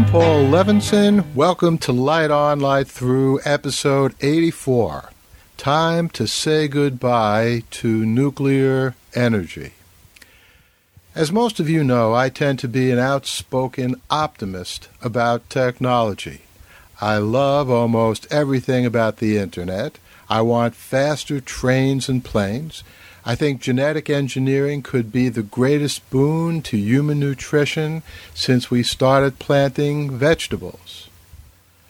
I'm Paul Levinson. Welcome to Light On, Light Through, episode 84. Time to say goodbye to nuclear energy. As most of you know, I tend to be an outspoken optimist about technology. I love almost everything about the Internet. I want faster trains and planes. I think genetic engineering could be the greatest boon to human nutrition since we started planting vegetables.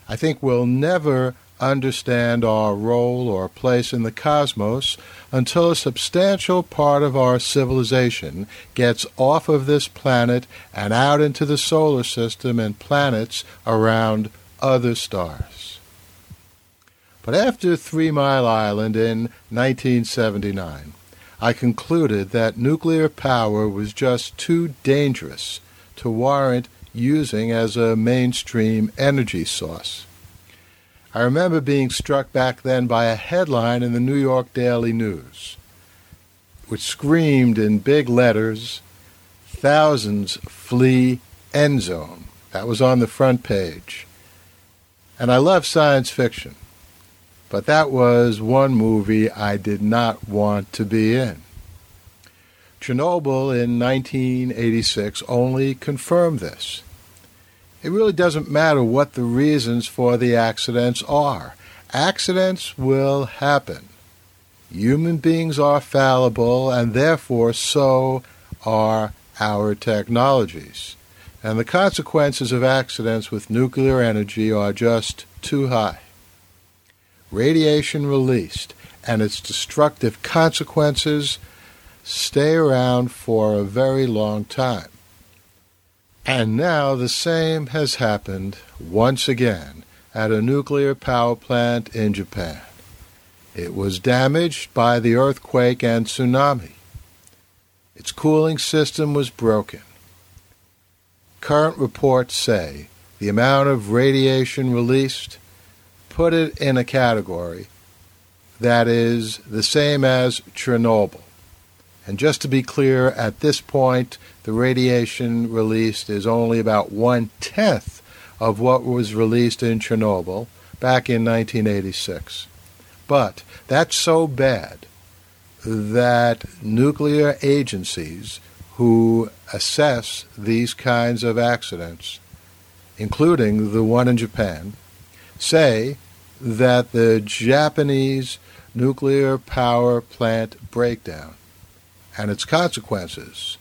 I think we'll never understand our role or place in the cosmos until a substantial part of our civilization gets off of this planet and out into the solar system and planets around other stars. But after Three Mile Island in 1979, I concluded that nuclear power was just too dangerous to warrant using as a mainstream energy source. I remember being struck back then by a headline in the New York Daily News, which screamed in big letters, Thousands flee end zone. That was on the front page. And I love science fiction. But that was one movie I did not want to be in. Chernobyl in 1986 only confirmed this. It really doesn't matter what the reasons for the accidents are. Accidents will happen. Human beings are fallible, and therefore so are our technologies. And the consequences of accidents with nuclear energy are just too high radiation released and its destructive consequences stay around for a very long time. And now the same has happened once again at a nuclear power plant in Japan. It was damaged by the earthquake and tsunami. Its cooling system was broken. Current reports say the amount of radiation released put it in a category that is the same as Chernobyl. And just to be clear, at this point, the radiation released is only about one tenth of what was released in Chernobyl back in 1986. But that's so bad that nuclear agencies who assess these kinds of accidents, including the one in Japan, say that the Japanese nuclear power plant breakdown and its consequences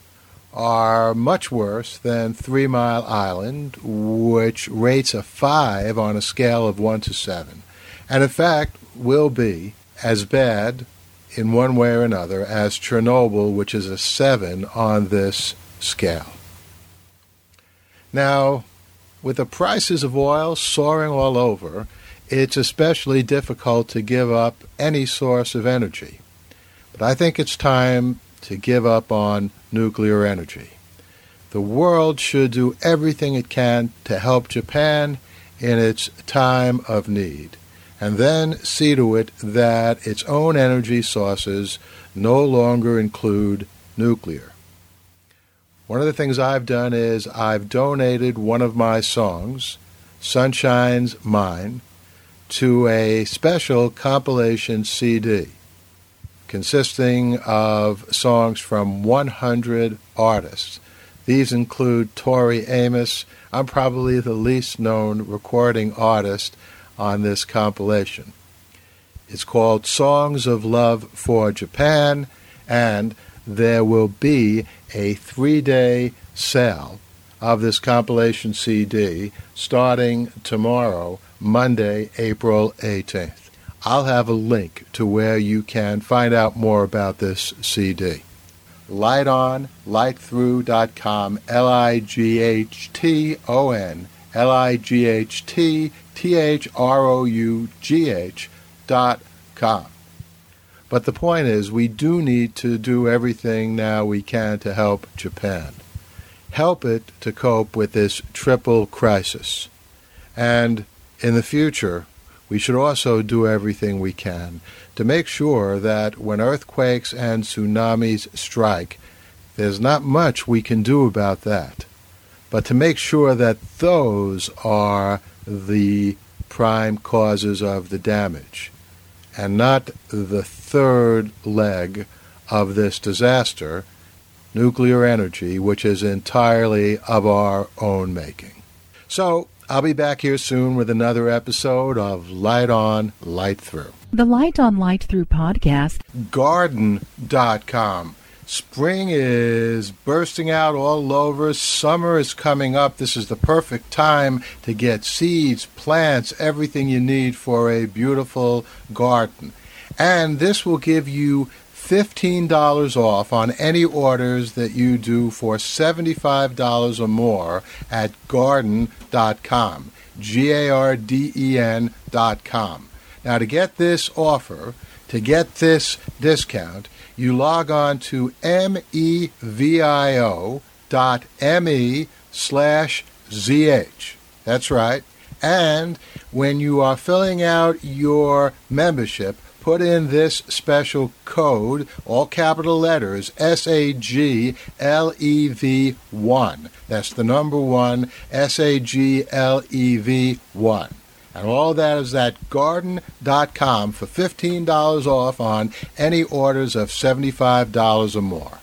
are much worse than Three Mile Island, which rates a 5 on a scale of 1 to 7, and in fact will be as bad in one way or another as Chernobyl, which is a 7 on this scale. Now, with the prices of oil soaring all over, it's especially difficult to give up any source of energy. But I think it's time to give up on nuclear energy. The world should do everything it can to help Japan in its time of need, and then see to it that its own energy sources no longer include nuclear. One of the things I've done is I've donated one of my songs, Sunshine's Mine, to a special compilation CD consisting of songs from 100 artists. These include Tori Amos. I'm probably the least known recording artist on this compilation. It's called Songs of Love for Japan, and there will be a three day sale of this compilation CD starting tomorrow, Monday, April 18th. I'll have a link to where you can find out more about this CD. Light on, lightthrough.com, L I G H T O N, L I G H T T H R O U G H dot com. But the point is, we do need to do everything now we can to help Japan. Help it to cope with this triple crisis. And in the future, we should also do everything we can to make sure that when earthquakes and tsunamis strike, there's not much we can do about that. but to make sure that those are the prime causes of the damage and not the third leg of this disaster, nuclear energy, which is entirely of our own making. So, I'll be back here soon with another episode of Light On, Light Through. The Light on Light Through podcast. Garden.com. Spring is bursting out all over. Summer is coming up. This is the perfect time to get seeds, plants, everything you need for a beautiful garden. And this will give you $15 off on any orders that you do for $75 or more at garden.com. G A R D E N.com. Now, to get this offer, to get this discount, you log on to mevio dot me slash zh. That's right. And when you are filling out your membership, put in this special code, all capital letters, S A G L E V 1. That's the number one, S A G L E V 1. And all that is at garden.com for $15 off on any orders of $75 or more.